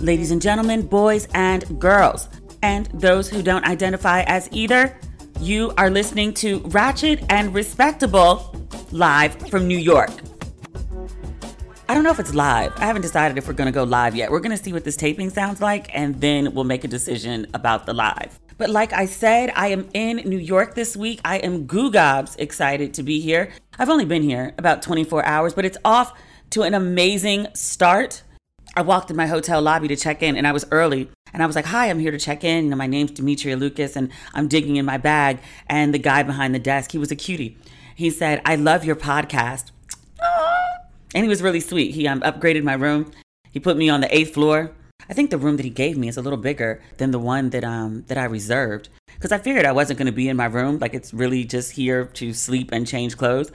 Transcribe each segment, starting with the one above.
Ladies and gentlemen, boys and girls, and those who don't identify as either, you are listening to Ratchet and Respectable live from New York. I don't know if it's live. I haven't decided if we're going to go live yet. We're going to see what this taping sounds like, and then we'll make a decision about the live. But like I said, I am in New York this week. I am goo gobs excited to be here. I've only been here about 24 hours, but it's off to an amazing start. I walked in my hotel lobby to check in and I was early and I was like, Hi, I'm here to check in. My name's Demetria Lucas and I'm digging in my bag. And the guy behind the desk, he was a cutie. He said, I love your podcast. And he was really sweet. He um, upgraded my room. He put me on the eighth floor. I think the room that he gave me is a little bigger than the one that um that I reserved because I figured I wasn't going to be in my room. Like it's really just here to sleep and change clothes.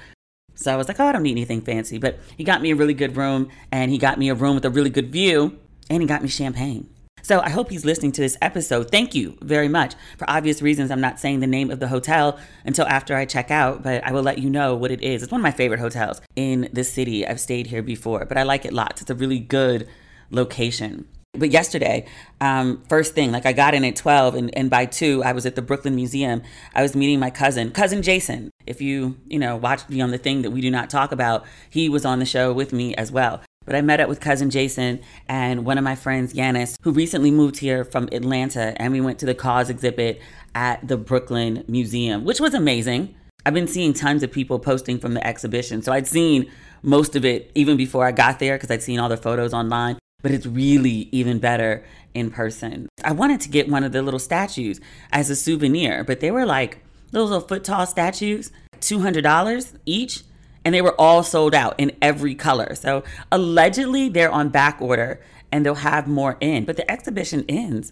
So I was like, oh, I don't need anything fancy. But he got me a really good room and he got me a room with a really good view and he got me champagne. So I hope he's listening to this episode. Thank you very much. For obvious reasons, I'm not saying the name of the hotel until after I check out, but I will let you know what it is. It's one of my favorite hotels in the city. I've stayed here before, but I like it lots. It's a really good location. But yesterday, um, first thing, like I got in at 12 and, and by 2, I was at the Brooklyn Museum. I was meeting my cousin, cousin Jason. If you, you know, watched me on the thing that we do not talk about, he was on the show with me as well. But I met up with cousin Jason and one of my friends, Yanis, who recently moved here from Atlanta. And we went to the KAWS exhibit at the Brooklyn Museum, which was amazing. I've been seeing tons of people posting from the exhibition. So I'd seen most of it even before I got there because I'd seen all the photos online but it's really even better in person. I wanted to get one of the little statues as a souvenir, but they were like those little foot tall statues, $200 each, and they were all sold out in every color. So allegedly they're on back order and they'll have more in, but the exhibition ends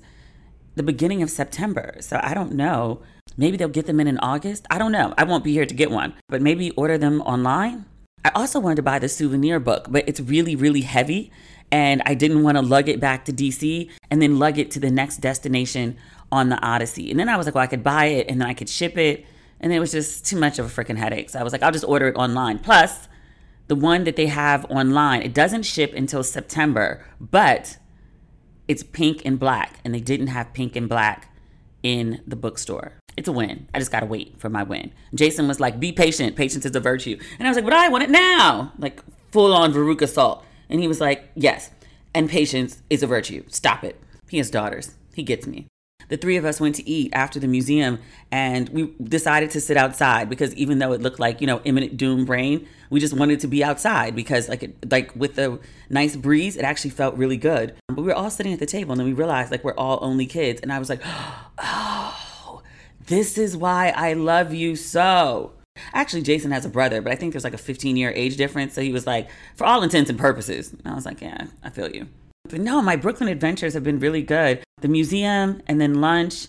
the beginning of September. So I don't know. Maybe they'll get them in in August. I don't know. I won't be here to get one, but maybe order them online. I also wanted to buy the souvenir book, but it's really, really heavy and I didn't want to lug it back to DC and then lug it to the next destination on the Odyssey. And then I was like, well, I could buy it and then I could ship it. And it was just too much of a freaking headache. So I was like, I'll just order it online. Plus, the one that they have online, it doesn't ship until September, but it's pink and black. And they didn't have pink and black in the bookstore. It's a win. I just gotta wait for my win. Jason was like, be patient. Patience is a virtue. And I was like, but I want it now. Like full on Veruca Salt. And he was like, Yes, and patience is a virtue. Stop it. He has daughters. He gets me. The three of us went to eat after the museum and we decided to sit outside because even though it looked like, you know, imminent doom rain, we just wanted to be outside because like it, like with the nice breeze, it actually felt really good. But we were all sitting at the table and then we realized like we're all only kids and I was like, "Oh, this is why I love you so." Actually, Jason has a brother, but I think there's like a 15 year age difference. So he was like, for all intents and purposes. And I was like, yeah, I feel you. But no, my Brooklyn adventures have been really good. The museum and then lunch.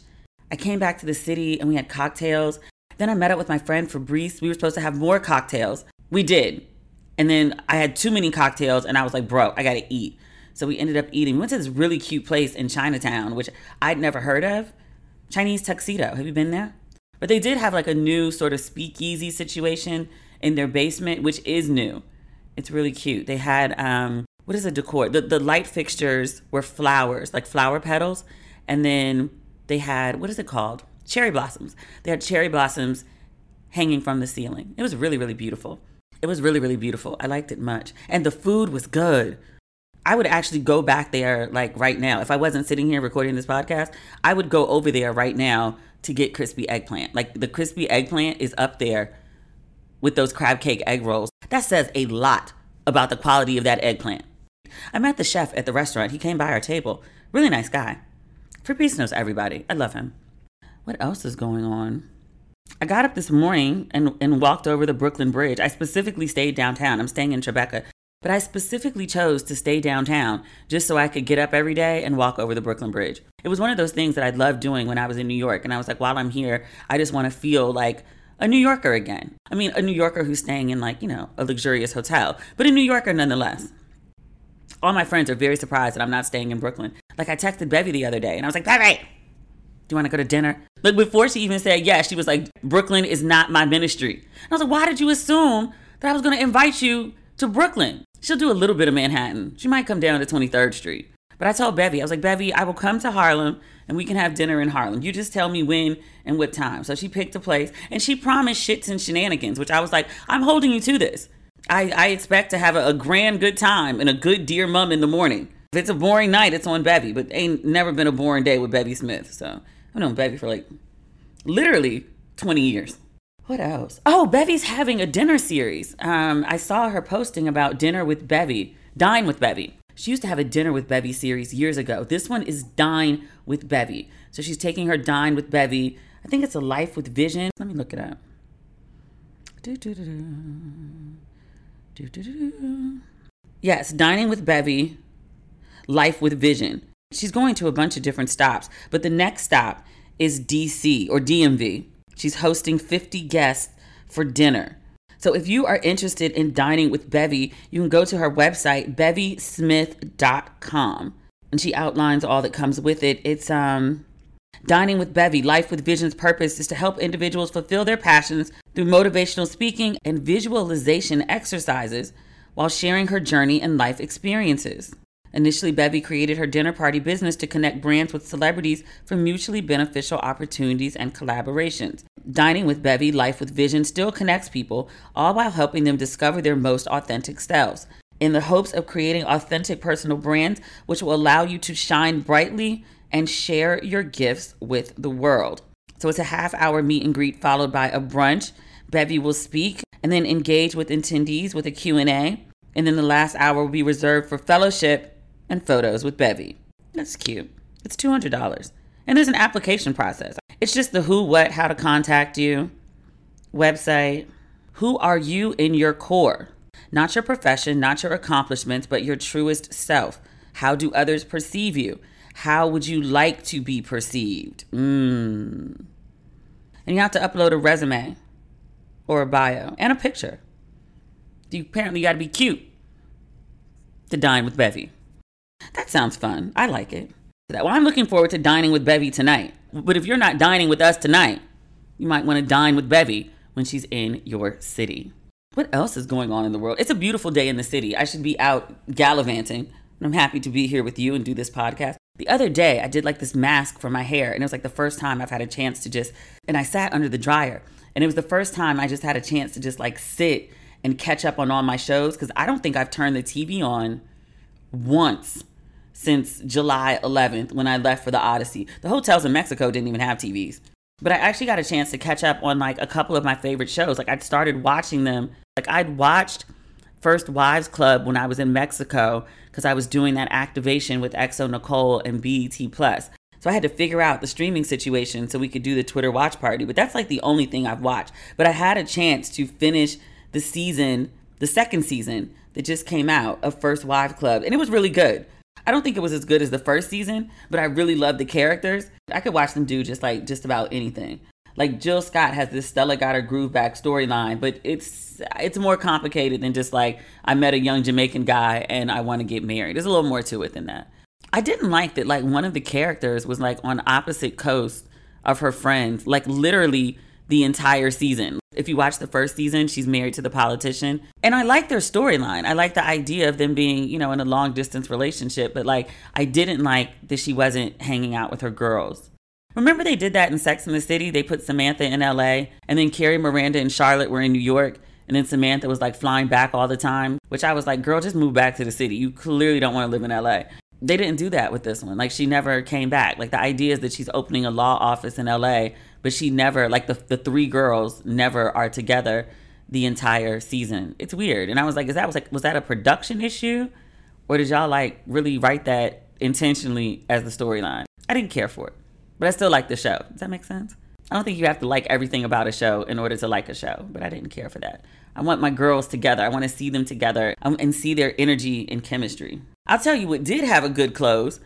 I came back to the city and we had cocktails. Then I met up with my friend Fabrice. We were supposed to have more cocktails. We did. And then I had too many cocktails and I was like, bro, I gotta eat. So we ended up eating. We went to this really cute place in Chinatown, which I'd never heard of. Chinese Tuxedo. Have you been there? But they did have like a new sort of speakeasy situation in their basement, which is new. It's really cute. They had um what is a decor? The the light fixtures were flowers, like flower petals, and then they had what is it called? Cherry blossoms. They had cherry blossoms hanging from the ceiling. It was really really beautiful. It was really really beautiful. I liked it much. And the food was good. I would actually go back there like right now. If I wasn't sitting here recording this podcast, I would go over there right now to get crispy eggplant. Like the crispy eggplant is up there with those crab cake egg rolls. That says a lot about the quality of that eggplant. I met the chef at the restaurant. He came by our table. Really nice guy. Fabrice knows everybody. I love him. What else is going on? I got up this morning and, and walked over the Brooklyn Bridge. I specifically stayed downtown. I'm staying in Tribeca. But I specifically chose to stay downtown just so I could get up every day and walk over the Brooklyn Bridge. It was one of those things that I loved doing when I was in New York. And I was like, while I'm here, I just want to feel like a New Yorker again. I mean, a New Yorker who's staying in like, you know, a luxurious hotel, but a New Yorker nonetheless. All my friends are very surprised that I'm not staying in Brooklyn. Like I texted Bevy the other day and I was like, Bevy, do you want to go to dinner? Like before she even said yes, she was like, Brooklyn is not my ministry. And I was like, why did you assume that I was going to invite you to Brooklyn? She'll do a little bit of Manhattan. She might come down to 23rd Street. But I told Bevy, I was like, Bevy, I will come to Harlem and we can have dinner in Harlem. You just tell me when and what time. So she picked a place and she promised shits and shenanigans, which I was like, I'm holding you to this. I, I expect to have a, a grand good time and a good dear mum in the morning. If it's a boring night, it's on Bevy, but ain't never been a boring day with Bevy Smith. So I've known Bevy for like literally 20 years. What else? Oh, Bevy's having a dinner series. Um, I saw her posting about dinner with Bevy, dine with Bevy. She used to have a dinner with Bevy series years ago. This one is Dine with Bevy. So she's taking her Dine with Bevy. I think it's a Life with Vision. Let me look it up. Yes, Dining with Bevy, Life with Vision. She's going to a bunch of different stops, but the next stop is DC or DMV. She's hosting 50 guests for dinner. So if you are interested in dining with Bevy, you can go to her website, bevysmith.com. And she outlines all that comes with it. It's um Dining with Bevy, Life with Vision's purpose is to help individuals fulfill their passions through motivational speaking and visualization exercises while sharing her journey and life experiences. Initially, Bevy created her dinner party business to connect brands with celebrities for mutually beneficial opportunities and collaborations. Dining with Bevy, Life with Vision still connects people, all while helping them discover their most authentic selves. In the hopes of creating authentic personal brands, which will allow you to shine brightly and share your gifts with the world. So it's a half hour meet and greet followed by a brunch. Bevy will speak and then engage with attendees with a Q&A. And then the last hour will be reserved for fellowship and photos with Bevy. That's cute. It's $200. And there's an application process. It's just the who, what, how to contact you, website. Who are you in your core? Not your profession, not your accomplishments, but your truest self. How do others perceive you? How would you like to be perceived? Mm. And you have to upload a resume or a bio and a picture. You apparently got to be cute to dine with Bevy. That sounds fun. I like it. Well, I'm looking forward to dining with Bevy tonight. But if you're not dining with us tonight, you might want to dine with Bevy when she's in your city. What else is going on in the world? It's a beautiful day in the city. I should be out gallivanting. And I'm happy to be here with you and do this podcast. The other day, I did like this mask for my hair, and it was like the first time I've had a chance to just, and I sat under the dryer, and it was the first time I just had a chance to just like sit and catch up on all my shows because I don't think I've turned the TV on once since July 11th when I left for the Odyssey. The hotels in Mexico didn't even have TVs. But I actually got a chance to catch up on like a couple of my favorite shows. Like I'd started watching them. Like I'd watched First Wives Club when I was in Mexico because I was doing that activation with Exo Nicole and BET Plus. So I had to figure out the streaming situation so we could do the Twitter watch party. But that's like the only thing I've watched. But I had a chance to finish the season, the second season that just came out of First Wives Club, and it was really good. I don't think it was as good as the first season, but I really love the characters. I could watch them do just like just about anything. Like Jill Scott has this Stella got her groove back storyline, but it's it's more complicated than just like I met a young Jamaican guy and I want to get married. There's a little more to it than that. I didn't like that like one of the characters was like on opposite coast of her friends, like literally the entire season. If you watch the first season, she's married to the politician. And I like their storyline. I like the idea of them being, you know, in a long distance relationship, but like I didn't like that she wasn't hanging out with her girls. Remember they did that in Sex in the City? They put Samantha in LA and then Carrie, Miranda, and Charlotte were in New York. And then Samantha was like flying back all the time, which I was like, girl, just move back to the city. You clearly don't want to live in LA. They didn't do that with this one. Like she never came back. Like the idea is that she's opening a law office in LA but she never like the the three girls never are together the entire season. It's weird. And I was like, is that was like was that a production issue? Or did y'all like really write that intentionally as the storyline? I didn't care for it. But I still like the show. Does that make sense? I don't think you have to like everything about a show in order to like a show, but I didn't care for that. I want my girls together. I want to see them together um, and see their energy and chemistry. I'll tell you what did have a good close.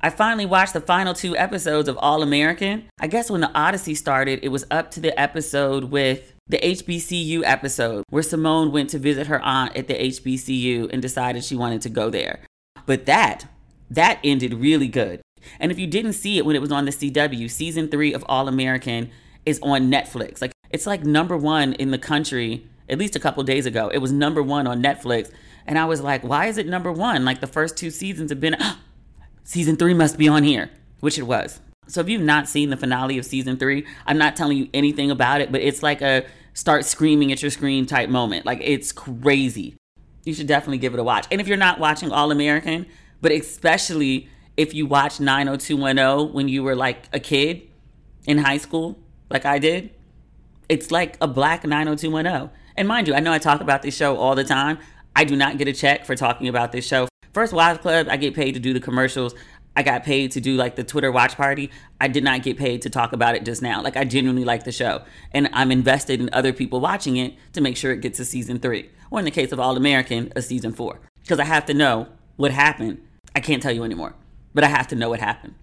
I finally watched the final two episodes of All American. I guess when the Odyssey started, it was up to the episode with the HBCU episode where Simone went to visit her aunt at the HBCU and decided she wanted to go there. But that, that ended really good. And if you didn't see it when it was on the CW, season three of All American is on Netflix. Like it's like number one in the country, at least a couple days ago. It was number one on Netflix. And I was like, why is it number one? Like the first two seasons have been, oh, season three must be on here, which it was. So if you've not seen the finale of season three, I'm not telling you anything about it, but it's like a start screaming at your screen type moment. Like it's crazy. You should definitely give it a watch. And if you're not watching All American, but especially if you watch 90210 when you were like a kid in high school, like I did, it's like a black 90210. And mind you, I know I talk about this show all the time. I do not get a check for talking about this show. First Wives Club, I get paid to do the commercials. I got paid to do like the Twitter watch party. I did not get paid to talk about it just now. Like I genuinely like the show. And I'm invested in other people watching it to make sure it gets to season three. Or in the case of All American, a season four. Because I have to know what happened. I can't tell you anymore. But I have to know what happened.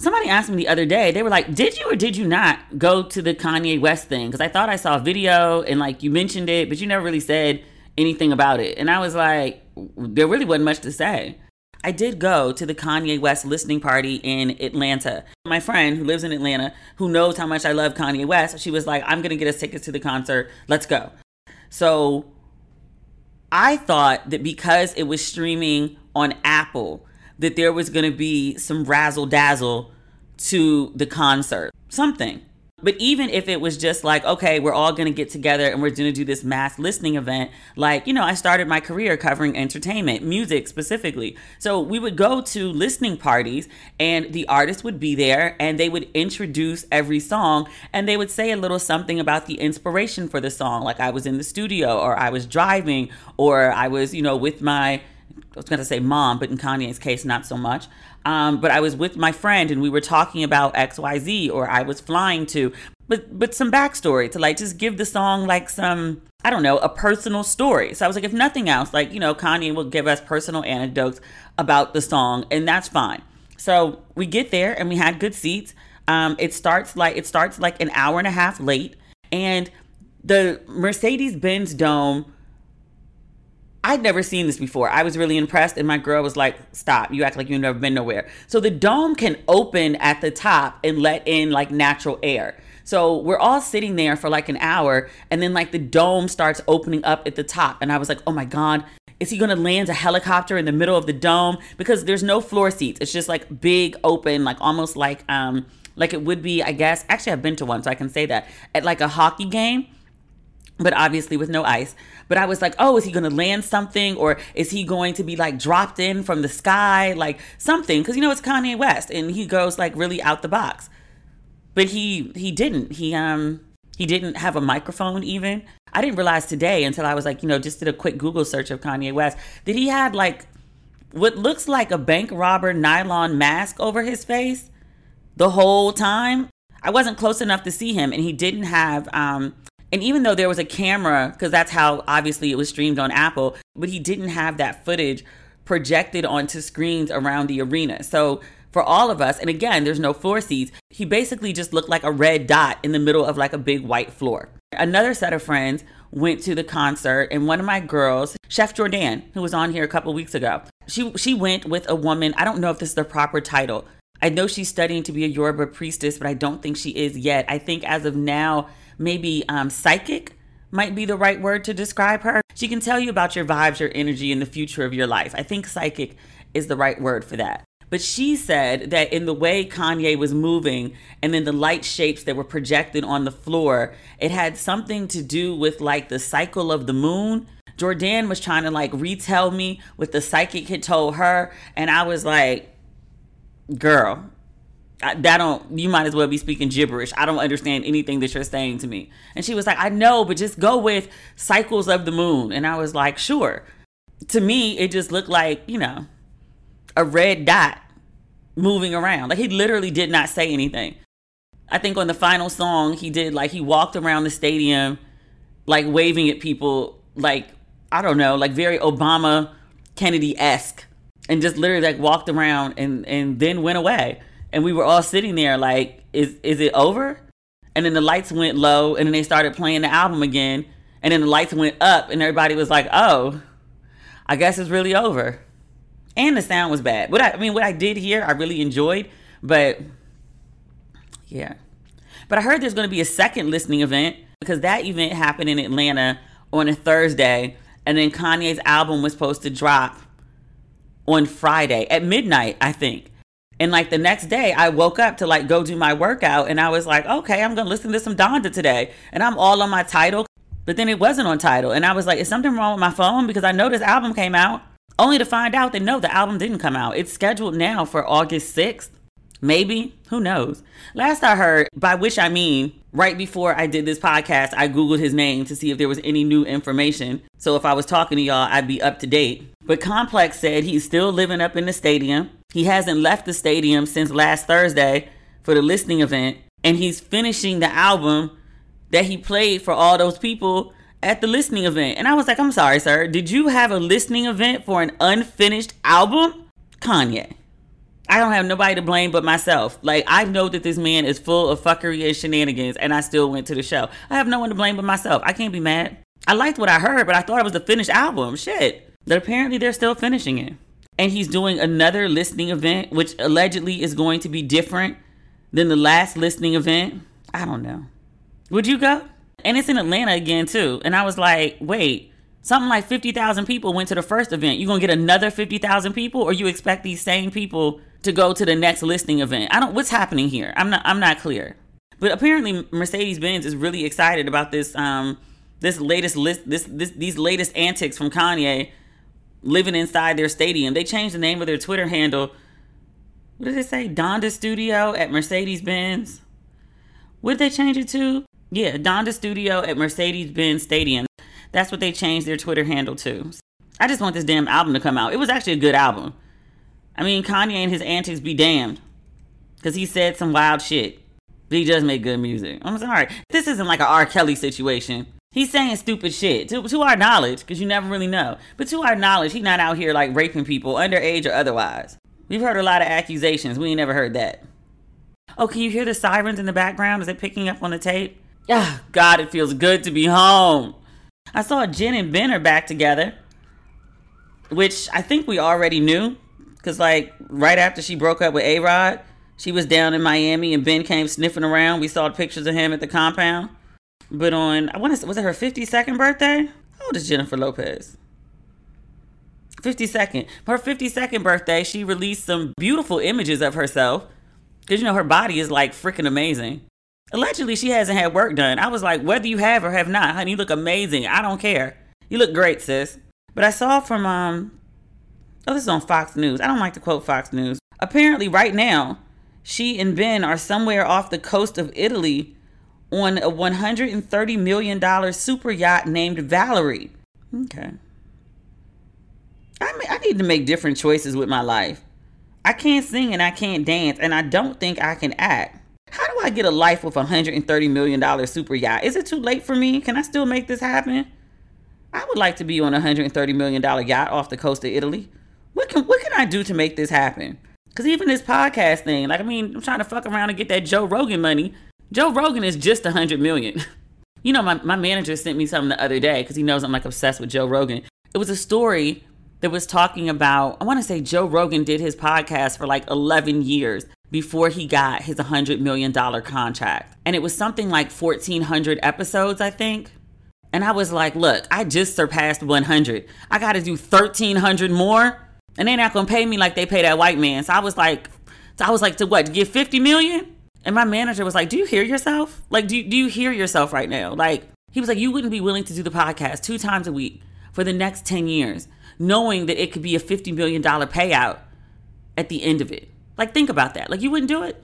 Somebody asked me the other day, they were like, Did you or did you not go to the Kanye West thing? Because I thought I saw a video and like you mentioned it, but you never really said anything about it. And I was like, There really wasn't much to say. I did go to the Kanye West listening party in Atlanta. My friend who lives in Atlanta, who knows how much I love Kanye West, she was like, I'm going to get us tickets to the concert. Let's go. So I thought that because it was streaming on Apple, that there was going to be some razzle dazzle to the concert. Something. But even if it was just like, okay, we're all going to get together and we're going to do this mass listening event, like, you know, I started my career covering entertainment, music specifically. So we would go to listening parties and the artist would be there and they would introduce every song and they would say a little something about the inspiration for the song. Like I was in the studio or I was driving or I was, you know, with my I was going to say mom, but in Kanye's case, not so much. Um, but I was with my friend and we were talking about XYZ or I was flying to, but, but some backstory to like just give the song like some, I don't know, a personal story. So I was like, if nothing else, like, you know, Kanye will give us personal anecdotes about the song and that's fine. So we get there and we had good seats. Um, it starts like, it starts like an hour and a half late and the Mercedes Benz Dome I'd never seen this before. I was really impressed, and my girl was like, Stop, you act like you've never been nowhere. So the dome can open at the top and let in like natural air. So we're all sitting there for like an hour, and then like the dome starts opening up at the top. And I was like, Oh my God, is he gonna land a helicopter in the middle of the dome? Because there's no floor seats. It's just like big open, like almost like um like it would be, I guess. Actually, I've been to one, so I can say that at like a hockey game but obviously with no ice. But I was like, oh, is he going to land something or is he going to be like dropped in from the sky, like something? Because you know it's Kanye West and he goes like really out the box. But he he didn't. He um he didn't have a microphone even. I didn't realize today until I was like, you know, just did a quick Google search of Kanye West that he had like what looks like a bank robber nylon mask over his face the whole time. I wasn't close enough to see him and he didn't have um and even though there was a camera, because that's how obviously it was streamed on Apple, but he didn't have that footage projected onto screens around the arena. So for all of us, and again, there's no floor seats, he basically just looked like a red dot in the middle of like a big white floor. Another set of friends went to the concert, and one of my girls, Chef Jordan, who was on here a couple weeks ago, she she went with a woman. I don't know if this is the proper title. I know she's studying to be a Yoruba priestess, but I don't think she is yet. I think as of now, maybe um, psychic might be the right word to describe her. She can tell you about your vibes, your energy, and the future of your life. I think psychic is the right word for that. But she said that in the way Kanye was moving and then the light shapes that were projected on the floor, it had something to do with like the cycle of the moon. Jordan was trying to like retell me what the psychic had told her. And I was like, girl, I, that don't you might as well be speaking gibberish. I don't understand anything that you're saying to me. And she was like i know but just go with cycles of the moon. And i was like sure. To me it just looked like you know a red dot moving around. Like he literally did not say anything. I think on the final song he did like he walked around the stadium like waving at people like I don't know, like very Obama Kennedy esque, and just literally like walked around and and then went away. And we were all sitting there like, is is it over? And then the lights went low, and then they started playing the album again, and then the lights went up, and everybody was like, oh, I guess it's really over. And the sound was bad. What I, I mean, what I did hear, I really enjoyed, but yeah. But I heard there's going to be a second listening event because that event happened in Atlanta on a Thursday, and then Kanye's album was supposed to drop on Friday at midnight, I think. And like the next day, I woke up to like go do my workout, and I was like, okay, I'm gonna listen to some Donda today, and I'm all on my Tidal. But then it wasn't on Tidal, and I was like, is something wrong with my phone? Because I know this album came out, only to find out that no, the album didn't come out. It's scheduled now for August 6th. Maybe. Who knows? Last I heard, by which I mean, right before I did this podcast, I Googled his name to see if there was any new information. So if I was talking to y'all, I'd be up to date. But Complex said he's still living up in the stadium. He hasn't left the stadium since last Thursday for the listening event. And he's finishing the album that he played for all those people at the listening event. And I was like, I'm sorry, sir. Did you have a listening event for an unfinished album? Kanye. I don't have nobody to blame but myself. Like I know that this man is full of fuckery and shenanigans, and I still went to the show. I have no one to blame but myself. I can't be mad. I liked what I heard, but I thought it was the finished album. Shit. But apparently they're still finishing it. And he's doing another listening event, which allegedly is going to be different than the last listening event. I don't know. Would you go? And it's in Atlanta again too. And I was like, wait, something like 50,000 people went to the first event. You going to get another 50,000 people or you expect these same people to go to the next listing event. I don't what's happening here. I'm not I'm not clear. But apparently Mercedes Benz is really excited about this um this latest list this this these latest antics from Kanye living inside their stadium. They changed the name of their Twitter handle. What did it say? Donda Studio at Mercedes Benz. What did they change it to? Yeah, Donda Studio at Mercedes Benz Stadium. That's what they changed their Twitter handle to. I just want this damn album to come out. It was actually a good album. I mean, Kanye and his antics be damned. Because he said some wild shit. But he does make good music. I'm sorry. This isn't like a R. Kelly situation. He's saying stupid shit. To, to our knowledge, because you never really know. But to our knowledge, he's not out here like raping people, underage or otherwise. We've heard a lot of accusations. We ain't never heard that. Oh, can you hear the sirens in the background? Is it picking up on the tape? Oh, God, it feels good to be home. I saw Jen and Ben are back together, which I think we already knew Cause like right after she broke up with A Rod, she was down in Miami and Ben came sniffing around. We saw pictures of him at the compound. But on I want to was it her 52nd birthday? How old is Jennifer Lopez? 52nd. Her 52nd birthday, she released some beautiful images of herself. Cause you know her body is like freaking amazing. Allegedly, she hasn't had work done. I was like, whether you have or have not, honey, you look amazing. I don't care. You look great, sis. But I saw from um Oh, this is on Fox News. I don't like to quote Fox News. Apparently, right now, she and Ben are somewhere off the coast of Italy on a $130 million super yacht named Valerie. Okay. I, mean, I need to make different choices with my life. I can't sing and I can't dance, and I don't think I can act. How do I get a life with a $130 million super yacht? Is it too late for me? Can I still make this happen? I would like to be on a $130 million yacht off the coast of Italy what can what can I do to make this happen? Because even this podcast thing, like I mean, I'm trying to fuck around and get that Joe Rogan money. Joe Rogan is just a hundred million. you know, my, my manager sent me something the other day because he knows I'm like obsessed with Joe Rogan. It was a story that was talking about, I want to say Joe Rogan did his podcast for like 11 years before he got his $100 million contract. And it was something like 1,400 episodes, I think. And I was like, look, I just surpassed 100. I got to do 1,300 more and they're not gonna pay me like they pay that white man. So I was like, so I was like, to what? Give fifty million? And my manager was like, "Do you hear yourself? Like, do do you hear yourself right now? Like." He was like, You wouldn't be willing to do the podcast two times a week for the next 10 years, knowing that it could be a $50 million payout at the end of it. Like, think about that. Like, you wouldn't do it?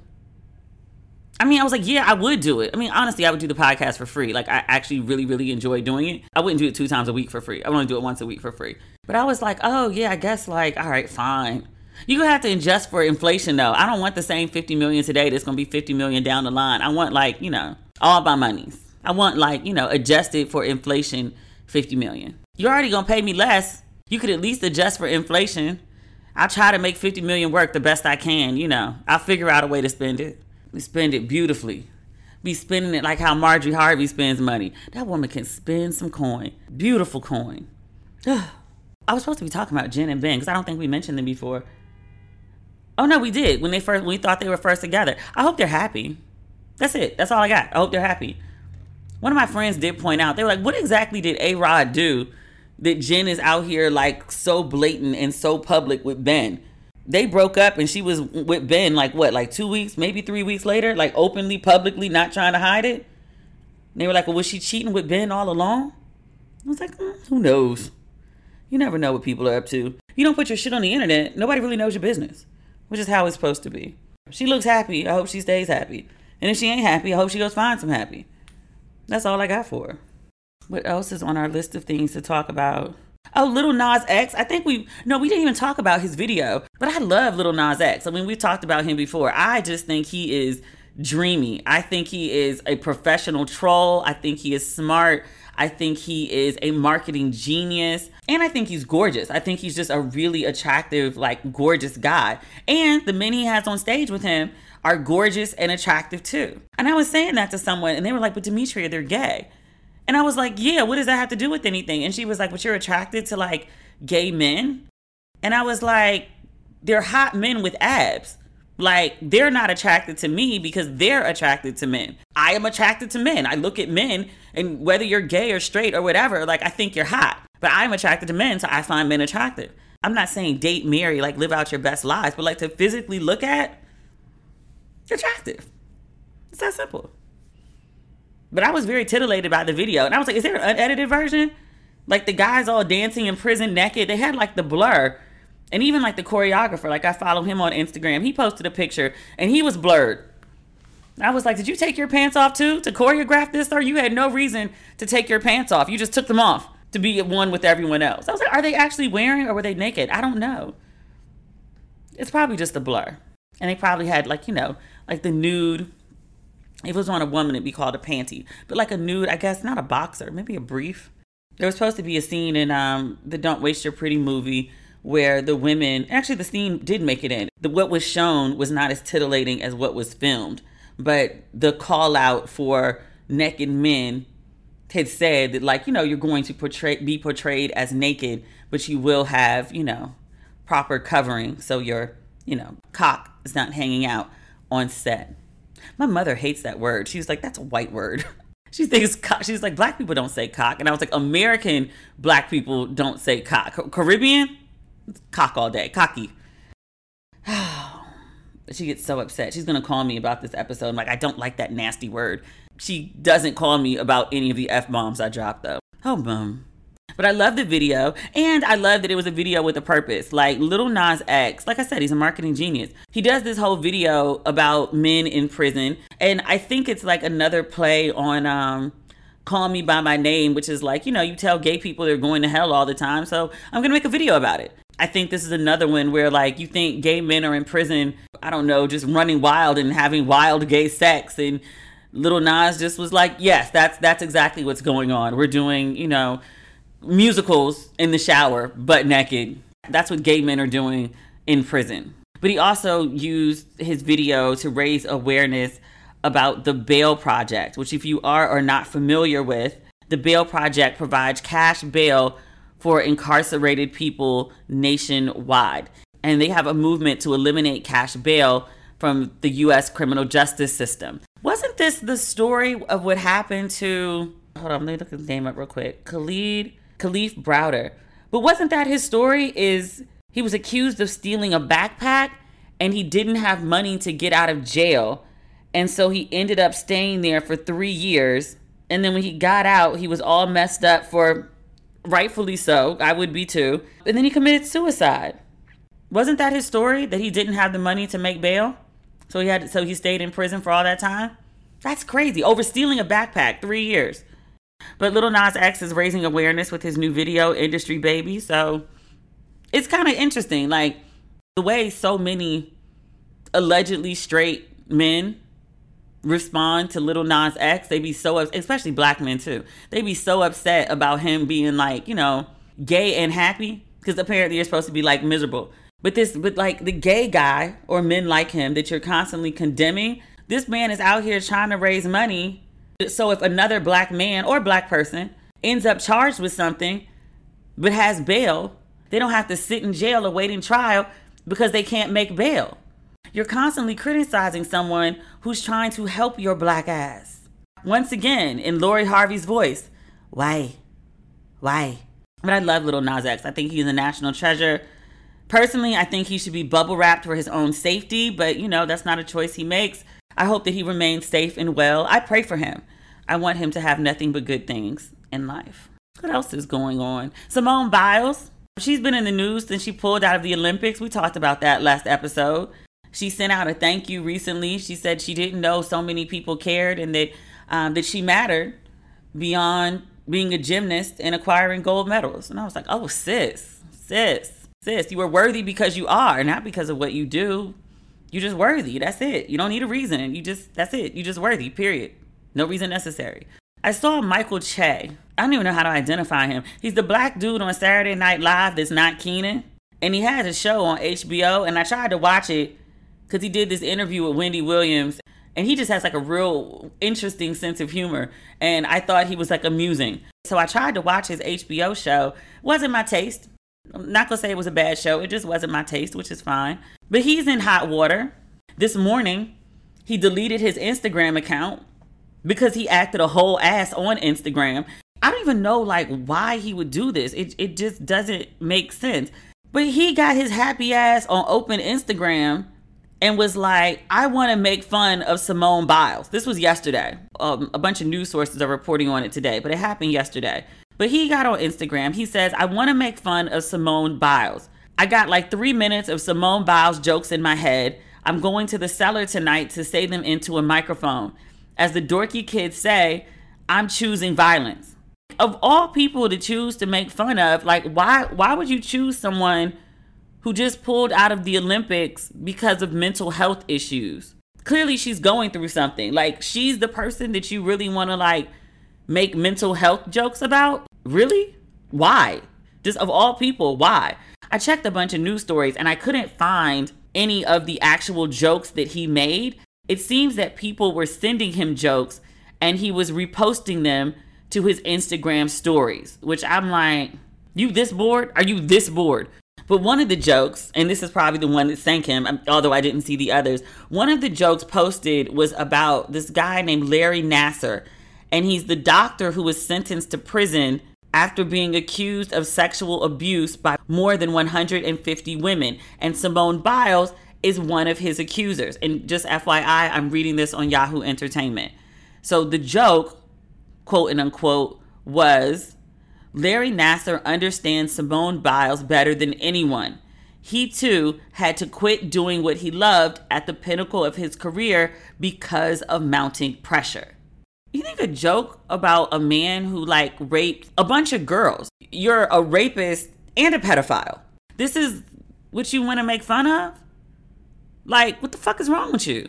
I mean, I was like, yeah, I would do it. I mean, honestly, I would do the podcast for free. Like, I actually really, really enjoy doing it. I wouldn't do it two times a week for free. I want to do it once a week for free. But I was like, oh, yeah, I guess, like, all right, fine. You gonna have to adjust for inflation though. I don't want the same 50 million today that's gonna be 50 million down the line. I want like, you know, all my monies. I want like, you know, adjusted for inflation 50 million. You're already gonna pay me less. You could at least adjust for inflation. I'll try to make 50 million work the best I can, you know. I'll figure out a way to spend it. We spend it beautifully. Be spending it like how Marjorie Harvey spends money. That woman can spend some coin. Beautiful coin. I was supposed to be talking about Jen and Ben because I don't think we mentioned them before. Oh no, we did when they first when we thought they were first together. I hope they're happy. That's it. That's all I got. I hope they're happy. One of my friends did point out they were like, "What exactly did A Rod do that Jen is out here like so blatant and so public with Ben?" They broke up and she was with Ben like what, like two weeks, maybe three weeks later, like openly, publicly, not trying to hide it. And they were like, "Well, was she cheating with Ben all along?" I was like, mm, "Who knows? You never know what people are up to. You don't put your shit on the internet. Nobody really knows your business." which is how it's supposed to be. She looks happy. I hope she stays happy. And if she ain't happy, I hope she goes find some happy. That's all I got for her. What else is on our list of things to talk about? Oh, Little Nas X. I think we no, we didn't even talk about his video, but I love Little Nas X. I mean, we've talked about him before. I just think he is dreamy. I think he is a professional troll. I think he is smart. I think he is a marketing genius. And I think he's gorgeous. I think he's just a really attractive, like, gorgeous guy. And the men he has on stage with him are gorgeous and attractive too. And I was saying that to someone, and they were like, But Demetria, they're gay. And I was like, Yeah, what does that have to do with anything? And she was like, But you're attracted to like gay men? And I was like, They're hot men with abs. Like they're not attracted to me because they're attracted to men. I am attracted to men. I look at men and whether you're gay or straight or whatever, like I think you're hot. But I'm attracted to men, so I find men attractive. I'm not saying date, marry, like live out your best lives, but like to physically look at, attractive. It's that simple. But I was very titillated by the video. And I was like, is there an unedited version? Like the guys all dancing in prison naked. They had like the blur and even like the choreographer, like I follow him on Instagram, he posted a picture and he was blurred. I was like, Did you take your pants off too to choreograph this, or You had no reason to take your pants off. You just took them off to be at one with everyone else. I was like, Are they actually wearing or were they naked? I don't know. It's probably just a blur. And they probably had like, you know, like the nude. If it was on a woman, it'd be called a panty. But like a nude, I guess, not a boxer, maybe a brief. There was supposed to be a scene in um, the Don't Waste Your Pretty movie where the women actually the scene did make it in. The, what was shown was not as titillating as what was filmed, but the call out for naked men had said that like you know you're going to portray be portrayed as naked, but you will have you know proper covering so your you know cock is not hanging out on set. My mother hates that word. She's like that's a white word. She thinks cock. She's like black people don't say cock, and I was like American black people don't say cock. Caribbean cock all day, cocky. she gets so upset. She's gonna call me about this episode. I'm like, I don't like that nasty word. She doesn't call me about any of the f bombs I dropped though. Oh, bum. But I love the video, and I love that it was a video with a purpose. Like Little Nas X, like I said, he's a marketing genius. He does this whole video about men in prison, and I think it's like another play on um, "Call Me by My Name," which is like you know you tell gay people they're going to hell all the time, so I'm gonna make a video about it. I think this is another one where like you think gay men are in prison, I don't know, just running wild and having wild gay sex and Little Nas just was like, "Yes, that's that's exactly what's going on. We're doing, you know, musicals in the shower, butt naked. That's what gay men are doing in prison." But he also used his video to raise awareness about the Bail Project, which if you are or not familiar with, the Bail Project provides cash bail for incarcerated people nationwide. And they have a movement to eliminate cash bail from the US criminal justice system. Wasn't this the story of what happened to hold on, let me look his name up real quick. Khalid Kalief Browder. But wasn't that his story? Is he was accused of stealing a backpack and he didn't have money to get out of jail. And so he ended up staying there for three years. And then when he got out, he was all messed up for rightfully so. I would be too. And then he committed suicide. Wasn't that his story that he didn't have the money to make bail? So he had so he stayed in prison for all that time? That's crazy. Over stealing a backpack, 3 years. But Lil Nas X is raising awareness with his new video Industry Baby, so it's kind of interesting like The way so many allegedly straight men respond to Little Nas X, they be so, especially black men too, they be so upset about him being like, you know, gay and happy because apparently you're supposed to be like miserable. But this, but like the gay guy or men like him that you're constantly condemning, this man is out here trying to raise money. So if another black man or black person ends up charged with something but has bail, they don't have to sit in jail awaiting trial because they can't make bail. You're constantly criticizing someone who's trying to help your black ass. Once again, in Lori Harvey's voice, why? Why? But I love Little Nas X. I think he's a national treasure. Personally, I think he should be bubble wrapped for his own safety, but you know, that's not a choice he makes. I hope that he remains safe and well. I pray for him. I want him to have nothing but good things in life. What else is going on? Simone Biles, she's been in the news since she pulled out of the Olympics. We talked about that last episode. She sent out a thank you recently. She said she didn't know so many people cared and that um, that she mattered beyond being a gymnast and acquiring gold medals. And I was like, oh, sis, sis sis, you are worthy because you are, not because of what you do. You're just worthy. That's it. You don't need a reason. You just, that's it. You just worthy, period. No reason necessary. I saw Michael Che. I don't even know how to identify him. He's the black dude on Saturday Night Live that's not Kenan. And he had a show on HBO, and I tried to watch it because he did this interview with Wendy Williams. And he just has like a real interesting sense of humor. And I thought he was like amusing. So I tried to watch his HBO show. Wasn't my taste. Not gonna say it was a bad show. It just wasn't my taste, which is fine. But he's in hot water. This morning, he deleted his Instagram account because he acted a whole ass on Instagram. I don't even know like why he would do this. It it just doesn't make sense. But he got his happy ass on open Instagram and was like, I want to make fun of Simone Biles. This was yesterday. Um, a bunch of news sources are reporting on it today, but it happened yesterday. But he got on Instagram. He says, I want to make fun of Simone Biles. I got like three minutes of Simone Biles jokes in my head. I'm going to the cellar tonight to say them into a microphone. As the dorky kids say, I'm choosing violence. Of all people to choose to make fun of, like why why would you choose someone who just pulled out of the Olympics because of mental health issues? Clearly she's going through something. Like she's the person that you really want to like make mental health jokes about? Really? Why? Just of all people, why? I checked a bunch of news stories and I couldn't find any of the actual jokes that he made. It seems that people were sending him jokes and he was reposting them to his Instagram stories, which I'm like, you this bored? Are you this bored? But one of the jokes, and this is probably the one that sank him, um, although I didn't see the others, one of the jokes posted was about this guy named Larry Nassar. And he's the doctor who was sentenced to prison after being accused of sexual abuse by more than 150 women. And Simone Biles is one of his accusers. And just FYI, I'm reading this on Yahoo Entertainment. So the joke, quote and unquote, was Larry Nassar understands Simone Biles better than anyone. He too had to quit doing what he loved at the pinnacle of his career because of mounting pressure. You think a joke about a man who like raped a bunch of girls, you're a rapist and a pedophile. This is what you want to make fun of? Like, what the fuck is wrong with you?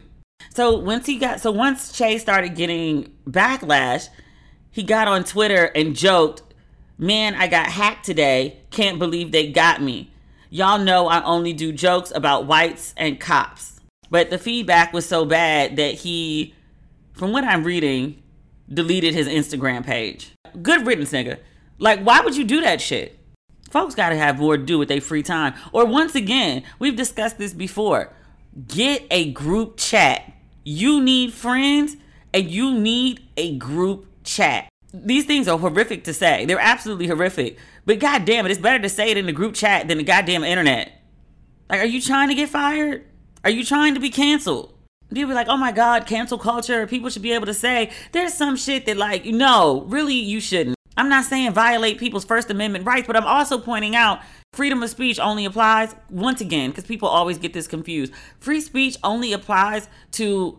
So once he got, so once Che started getting backlash, he got on Twitter and joked, "Man, I got hacked today. Can't believe they got me. Y'all know I only do jokes about whites and cops." But the feedback was so bad that he, from what I'm reading, deleted his Instagram page. Good riddance, nigga. Like, why would you do that shit? Folks gotta have more to do with their free time. Or once again, we've discussed this before. Get a group chat. You need friends and you need a group chat. These things are horrific to say. They're absolutely horrific. But god damn it, it's better to say it in the group chat than the goddamn internet. Like, are you trying to get fired? Are you trying to be canceled? People be like, oh my God, cancel culture. People should be able to say there's some shit that, like, no, really, you shouldn't. I'm not saying violate people's First Amendment rights, but I'm also pointing out freedom of speech only applies, once again, because people always get this confused. Free speech only applies to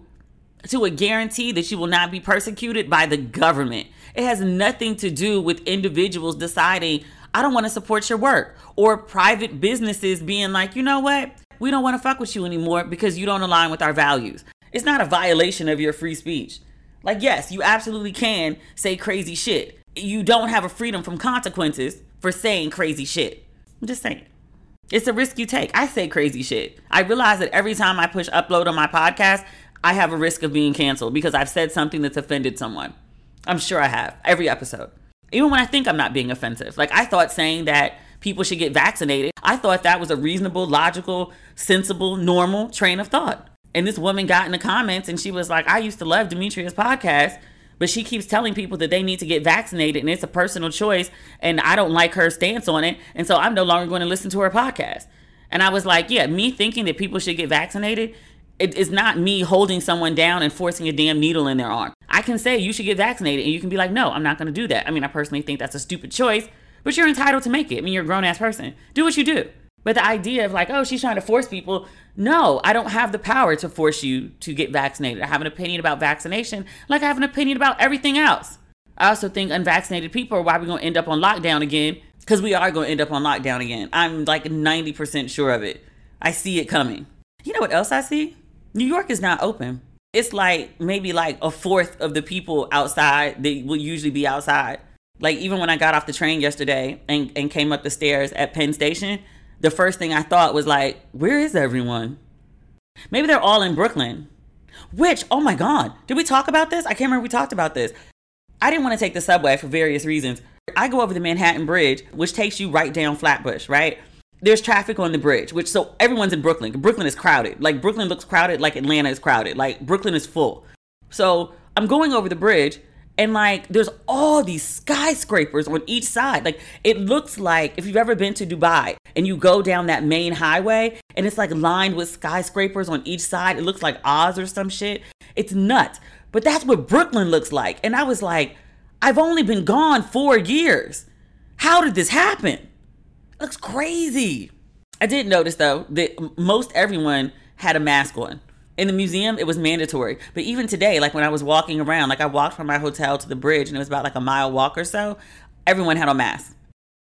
to a guarantee that you will not be persecuted by the government. It has nothing to do with individuals deciding, I don't want to support your work, or private businesses being like, you know what? We don't want to fuck with you anymore because you don't align with our values. It's not a violation of your free speech. Like, yes, you absolutely can say crazy shit. You don't have a freedom from consequences for saying crazy shit. I'm just saying. It's a risk you take. I say crazy shit. I realize that every time I push upload on my podcast, I have a risk of being canceled because I've said something that's offended someone. I'm sure I have every episode. Even when I think I'm not being offensive. Like I thought saying that people should get vaccinated, I thought that was a reasonable, logical, sensible, normal train of thought. And this woman got in the comments and she was like, I used to love Demetria's podcast, but she keeps telling people that they need to get vaccinated and it's a personal choice. And I don't like her stance on it. And so I'm no longer going to listen to her podcast. And I was like, yeah, me thinking that people should get vaccinated it is not me holding someone down and forcing a damn needle in their arm. I can say you should get vaccinated and you can be like, no, I'm not going to do that. I mean, I personally think that's a stupid choice, but you're entitled to make it. I mean, you're a grown ass person. Do what you do. But the idea of like, oh, she's trying to force people, no, I don't have the power to force you to get vaccinated. I have an opinion about vaccination like I have an opinion about everything else. I also think unvaccinated people are why we're going to end up on lockdown again because we are going to end up on lockdown again. I'm like 90% sure of it. I see it coming. You know what else I see? New York is not open. It's like maybe like a fourth of the people outside that will usually be outside. Like even when I got off the train yesterday and, and came up the stairs at Penn Station, the first thing I thought was like, where is everyone? Maybe they're all in Brooklyn. Which, oh my God, did we talk about this? I can't remember we talked about this. I didn't want to take the subway for various reasons. I go over the Manhattan Bridge, which takes you right down Flatbush, right? there's traffic on the bridge, which so everyone's in Brooklyn. Brooklyn is crowded. Like Brooklyn looks crowded, like Atlanta is crowded. Like Brooklyn is full. So I'm going over the bridge and like there's all these skyscrapers on each side. Like it looks like if you've ever been to Dubai and you go down that main highway and it's like lined with skyscrapers on each side, it looks like Oz or some shit. It's nuts. But that's what Brooklyn looks like. And I was like, I've only been gone four years. How did this happen? looks crazy. I did notice though that most everyone had a mask on. In the museum, it was mandatory. But even today, like when I was walking around, like I walked from my hotel to the bridge and it was about like a mile walk or so, everyone had a mask.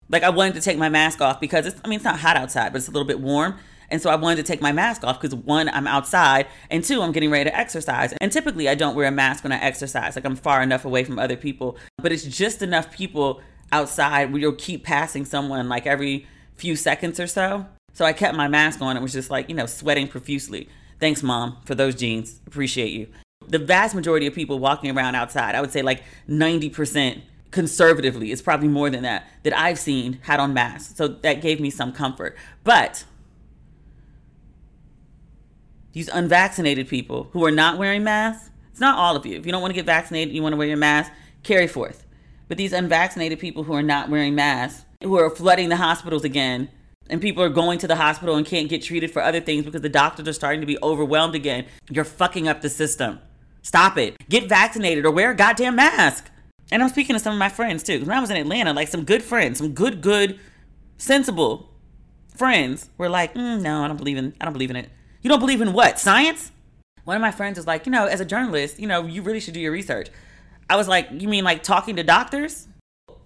Like I wanted to take my mask off because it's, I mean, it's not hot outside, but it's a little bit warm. And so I wanted to take my mask off because one, I'm outside, and two, I'm getting ready to exercise. And typically I don't wear a mask when I exercise. Like I'm far enough away from other people, but it's just enough people outside where you'll keep passing someone like every few seconds or so. So I kept my mask on. It was just like, you know, sweating profusely. Thanks, mom, for those jeans. Appreciate you. The vast majority of people walking around outside, I would say like 90% conservatively, it's probably more than that, that I've seen had on masks. So that gave me some comfort. But these unvaccinated people who are not wearing masks, it's not all of you. If you don't want to get vaccinated, you want to wear your mask, carry forth. But these unvaccinated people who are not wearing masks, who are flooding the hospitals again, and people are going to the hospital and can't get treated for other things because the doctors are starting to be overwhelmed again, you're fucking up the system. Stop it. Get vaccinated or wear a goddamn mask. And I'm speaking to some of my friends too. When I was in Atlanta, like some good friends, some good, good, sensible friends were like, mm, "No, I don't believe in. I don't believe in it. You don't believe in what? Science?" One of my friends was like, "You know, as a journalist, you know, you really should do your research." I was like, you mean like talking to doctors?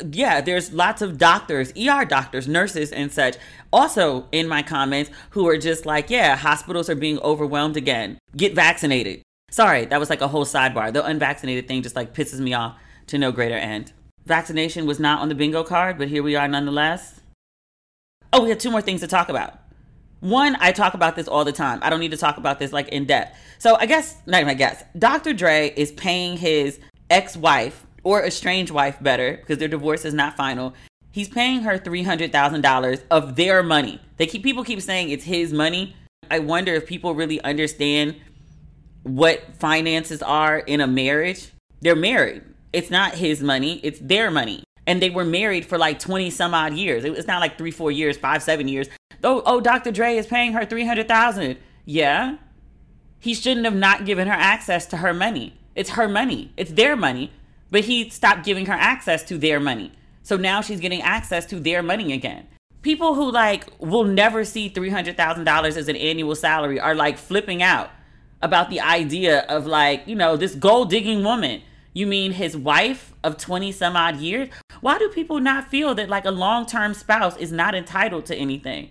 Yeah, there's lots of doctors, ER doctors, nurses, and such. Also, in my comments, who are just like, yeah, hospitals are being overwhelmed again. Get vaccinated. Sorry, that was like a whole sidebar. The unvaccinated thing just like pisses me off to no greater end. Vaccination was not on the bingo card, but here we are nonetheless. Oh, we have two more things to talk about. One, I talk about this all the time. I don't need to talk about this like in depth. So I guess, not even I guess, Dr. Dre is paying his ex-wife or estranged wife better because their divorce is not final he's paying her $300000 of their money. They keep people keep saying it's his money. I wonder if people really understand what finances are in a marriage. They're married. It's not his money it's their money. And they were married for like 20 some odd years. It's not like three four years five seven years. Oh, oh dr dre is paying her 300000 yeah. He shouldn't have not given her access to her money. It's her money. It's their money. But he stopped giving her access to their money. So now she's getting access to their money again. People who like will never see $300,000 as an annual salary are like flipping out about the idea of like, you know, this gold digging woman. You mean his wife of 20 some odd years? Why do people not feel that like a long term spouse is not entitled to anything?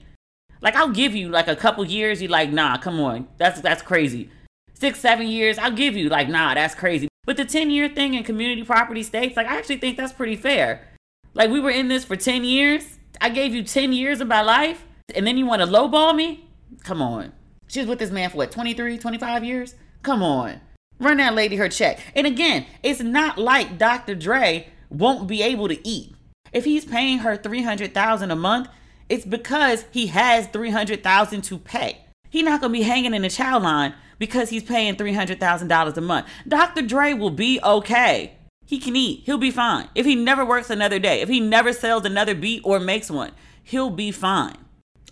Like I'll give you like a couple years. you're like, nah, come on, that's that's crazy. Six, seven years, I'll give you like, nah, that's crazy. But the ten year thing in community property states, like I actually think that's pretty fair. Like we were in this for ten years. I gave you ten years of my life, and then you want to lowball me? Come on. She was with this man for what, 23, 25 years? Come on. Run that lady her check. And again, it's not like Dr. Dre won't be able to eat. If he's paying her 300,000 a month, it's because he has 300,000 to pay. He's not going to be hanging in the chow line because he's paying $300,000 a month. Dr. Dre will be okay. He can eat. He'll be fine. If he never works another day, if he never sells another beat or makes one, he'll be fine.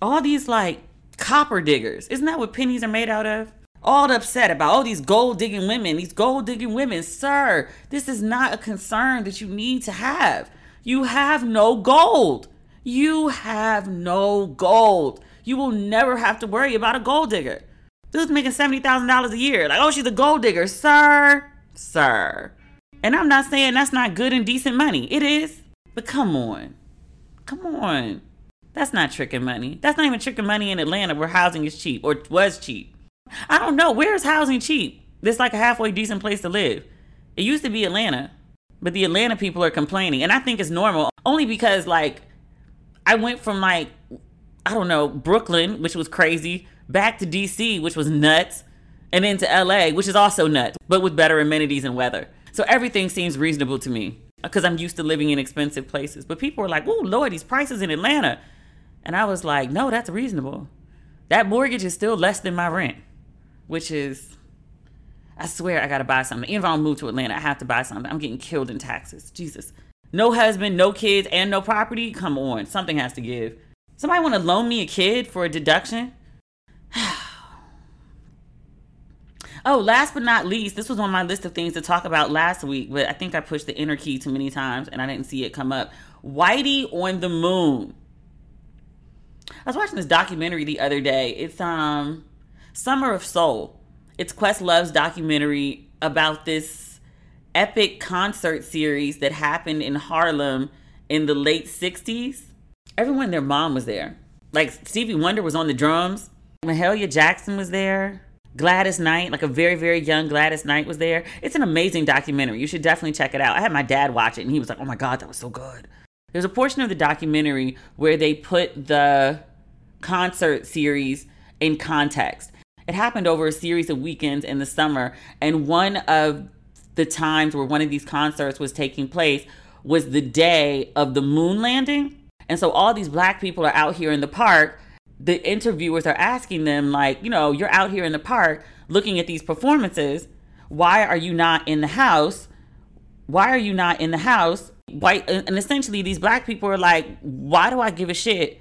All these like copper diggers, isn't that what pennies are made out of? All upset about all these gold digging women, these gold digging women. Sir, this is not a concern that you need to have. You have no gold. You have no gold. You will never have to worry about a gold digger. Dude's making $70,000 a year. Like, oh, she's a gold digger. Sir, sir. And I'm not saying that's not good and decent money. It is. But come on. Come on. That's not tricking money. That's not even tricking money in Atlanta where housing is cheap or was cheap. I don't know. Where's housing cheap? This like a halfway decent place to live. It used to be Atlanta, but the Atlanta people are complaining. And I think it's normal only because like I went from like, I don't know, Brooklyn, which was crazy, back to DC, which was nuts, and then to LA, which is also nuts, but with better amenities and weather. So everything seems reasonable to me because I'm used to living in expensive places. But people are like, oh, Lord, these prices in Atlanta. And I was like, no, that's reasonable. That mortgage is still less than my rent, which is, I swear I gotta buy something. Even if I move to Atlanta, I have to buy something. I'm getting killed in taxes. Jesus. No husband, no kids, and no property? Come on, something has to give. Somebody wanna loan me a kid for a deduction? Oh, last but not least, this was on my list of things to talk about last week, but I think I pushed the enter key too many times and I didn't see it come up. Whitey on the moon. I was watching this documentary the other day. It's um Summer of Soul. It's Questlove's documentary about this epic concert series that happened in Harlem in the late 60s. Everyone their mom was there. Like Stevie Wonder was on the drums. Mahalia Jackson was there. Gladys Knight, like a very, very young Gladys Knight was there. It's an amazing documentary. You should definitely check it out. I had my dad watch it and he was like, oh my God, that was so good. There's a portion of the documentary where they put the concert series in context. It happened over a series of weekends in the summer, and one of the times where one of these concerts was taking place was the day of the moon landing. And so all these black people are out here in the park the interviewers are asking them like you know you're out here in the park looking at these performances. Why are you not in the house? Why are you not in the house? White and essentially these black people are like why do i give a shit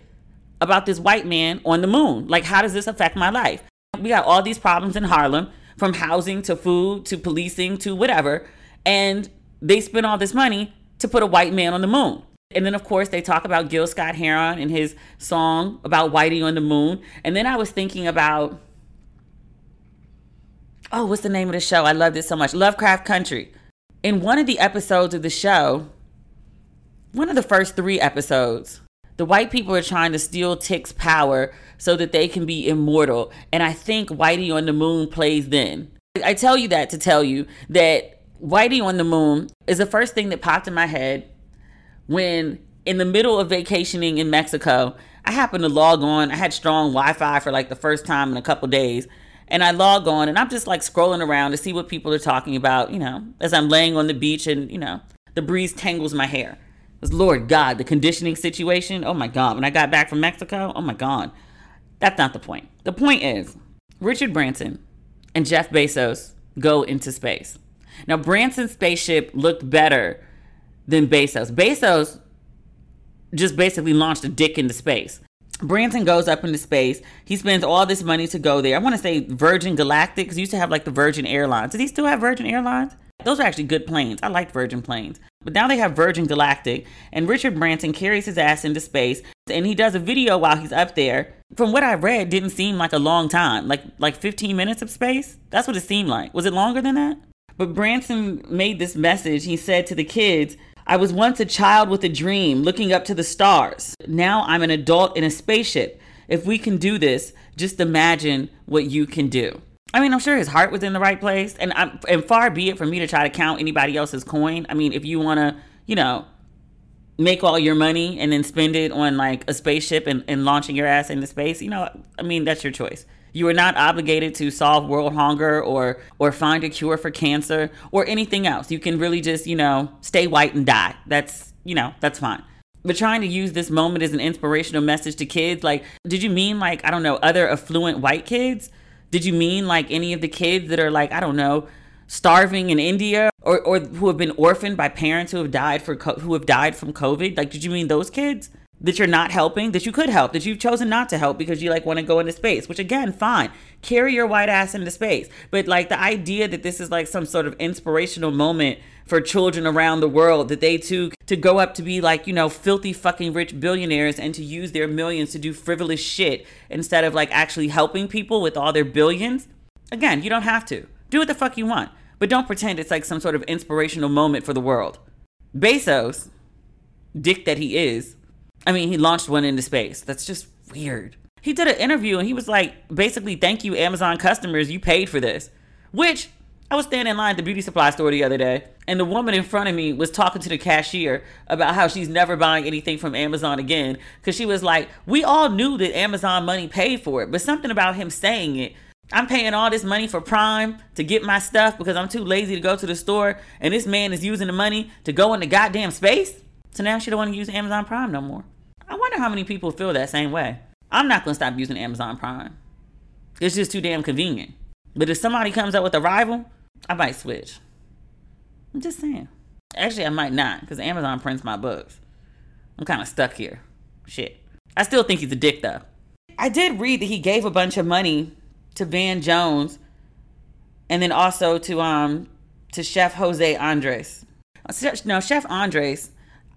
about this white man on the moon? Like how does this affect my life? We got all these problems in harlem from housing to food to policing to whatever and they spend all this money to put a white man on the moon and then, of course, they talk about Gil Scott Heron and his song about Whitey on the Moon. And then I was thinking about, oh, what's the name of the show? I loved it so much Lovecraft Country. In one of the episodes of the show, one of the first three episodes, the white people are trying to steal Tic's power so that they can be immortal. And I think Whitey on the Moon plays then. I tell you that to tell you that Whitey on the Moon is the first thing that popped in my head when in the middle of vacationing in Mexico, I happened to log on. I had strong Wi Fi for like the first time in a couple days. And I log on and I'm just like scrolling around to see what people are talking about, you know, as I'm laying on the beach and, you know, the breeze tangles my hair. It's Lord God, the conditioning situation. Oh my God. When I got back from Mexico, oh my God. That's not the point. The point is Richard Branson and Jeff Bezos go into space. Now, Branson's spaceship looked better than Bezos. Bezos just basically launched a dick into space. Branson goes up into space. He spends all this money to go there. I want to say Virgin Galactic because used to have like the Virgin Airlines. Does he still have Virgin Airlines? Those are actually good planes. I liked Virgin planes. But now they have Virgin Galactic, and Richard Branson carries his ass into space, and he does a video while he's up there. From what I read, didn't seem like a long time, like like 15 minutes of space. That's what it seemed like. Was it longer than that? But Branson made this message. He said to the kids, I was once a child with a dream, looking up to the stars. Now I'm an adult in a spaceship. if we can do this, just imagine what you can do. I mean, I'm sure his heart was in the right place, and I'm, and far be it for me to try to count anybody else's coin. I mean, if you want to, you know, make all your money and then spend it on like a spaceship and, and launching your ass into space, you know, I mean, that's your choice. You are not obligated to solve world hunger or or find a cure for cancer or anything else. You can really just, you know, stay white and die. That's, you know, that's fine. But trying to use this moment as an inspirational message to kids, like, did you mean like, I don't know, other affluent white kids? Did you mean like any of the kids that are like, I don't know, starving in India or, or who have been orphaned by parents who have died for who have died from COVID? Like, did you mean those kids? That you're not helping, that you could help, that you've chosen not to help because you like want to go into space, which again, fine. Carry your white ass into space. But like the idea that this is like some sort of inspirational moment for children around the world that they too to go up to be like, you know, filthy fucking rich billionaires and to use their millions to do frivolous shit instead of like actually helping people with all their billions. Again, you don't have to. Do what the fuck you want. But don't pretend it's like some sort of inspirational moment for the world. Bezos, dick that he is, I mean, he launched one into space. That's just weird. He did an interview and he was like, basically, thank you, Amazon customers. You paid for this. Which I was standing in line at the beauty supply store the other day, and the woman in front of me was talking to the cashier about how she's never buying anything from Amazon again. Because she was like, We all knew that Amazon money paid for it, but something about him saying it. I'm paying all this money for Prime to get my stuff because I'm too lazy to go to the store, and this man is using the money to go into goddamn space. So now she don't want to use Amazon Prime no more. I wonder how many people feel that same way. I'm not gonna stop using Amazon Prime. It's just too damn convenient. But if somebody comes up with a rival, I might switch. I'm just saying. Actually, I might not, because Amazon prints my books. I'm kind of stuck here. Shit. I still think he's a dick, though. I did read that he gave a bunch of money to Van Jones and then also to um to Chef Jose Andres. No, Chef Andres.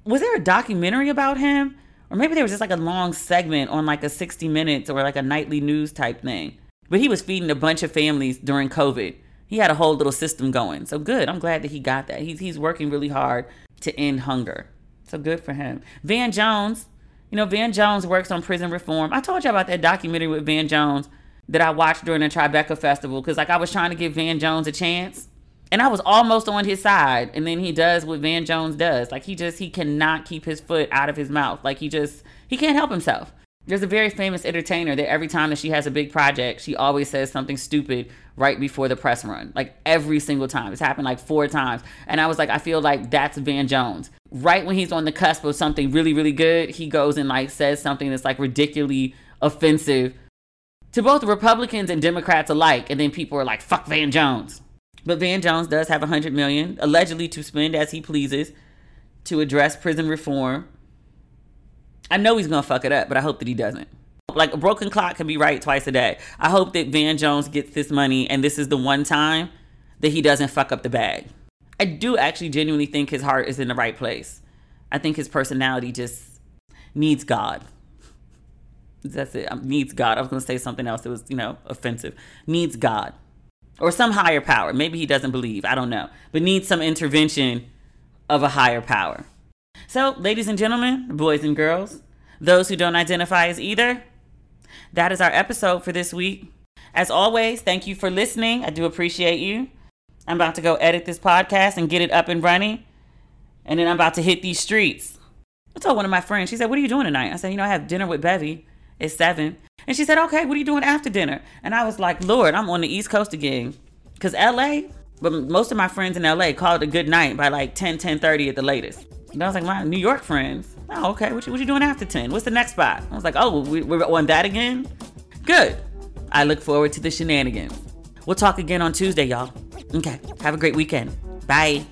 Was there a documentary about him? Or maybe there was just like a long segment on like a 60 minutes or like a nightly news type thing. But he was feeding a bunch of families during COVID. He had a whole little system going. So good. I'm glad that he got that. He's he's working really hard to end hunger. So good for him. Van Jones, you know, Van Jones works on prison reform. I told you about that documentary with Van Jones that I watched during the Tribeca Festival because like I was trying to give Van Jones a chance and I was almost on his side. And then he does what Van Jones does. Like he just he cannot keep his foot out of his mouth. Like he just he can't help himself. There's a very famous entertainer that every time that she has a big project, she always says something stupid right before the press run. Like every single time. It's happened like four times. And I was like, I feel like that's Van Jones. Right when he's on the cusp of something really, really good, he goes and like says something that's like ridiculously offensive to both Republicans and Democrats alike. And then people are like, fuck Van Jones. But Van Jones does have 100 million allegedly to spend as he pleases to address prison reform. I know he's going to fuck it up, but I hope that he doesn't. Like a broken clock can be right twice a day. I hope that Van Jones gets this money and this is the one time that he doesn't fuck up the bag. I do actually genuinely think his heart is in the right place. I think his personality just needs God. That's it. Um, needs God. I was going to say something else that was, you know, offensive. Needs God or some higher power. Maybe he doesn't believe, I don't know, but needs some intervention of a higher power. So, ladies and gentlemen, boys and girls, those who don't identify as either, that is our episode for this week. As always, thank you for listening. I do appreciate you. I'm about to go edit this podcast and get it up and running. And then I'm about to hit these streets. I told one of my friends, she said, What are you doing tonight? I said, You know, I have dinner with Bevy. It's seven. And she said, okay, what are you doing after dinner? And I was like, Lord, I'm on the East Coast again. Because LA, but most of my friends in LA called it a good night by like 10, 10 30 at the latest. And I was like, my New York friends. Oh, okay. What you, what you doing after 10? What's the next spot? I was like, oh, we, we're on that again? Good. I look forward to the shenanigans. We'll talk again on Tuesday, y'all. Okay. Have a great weekend. Bye.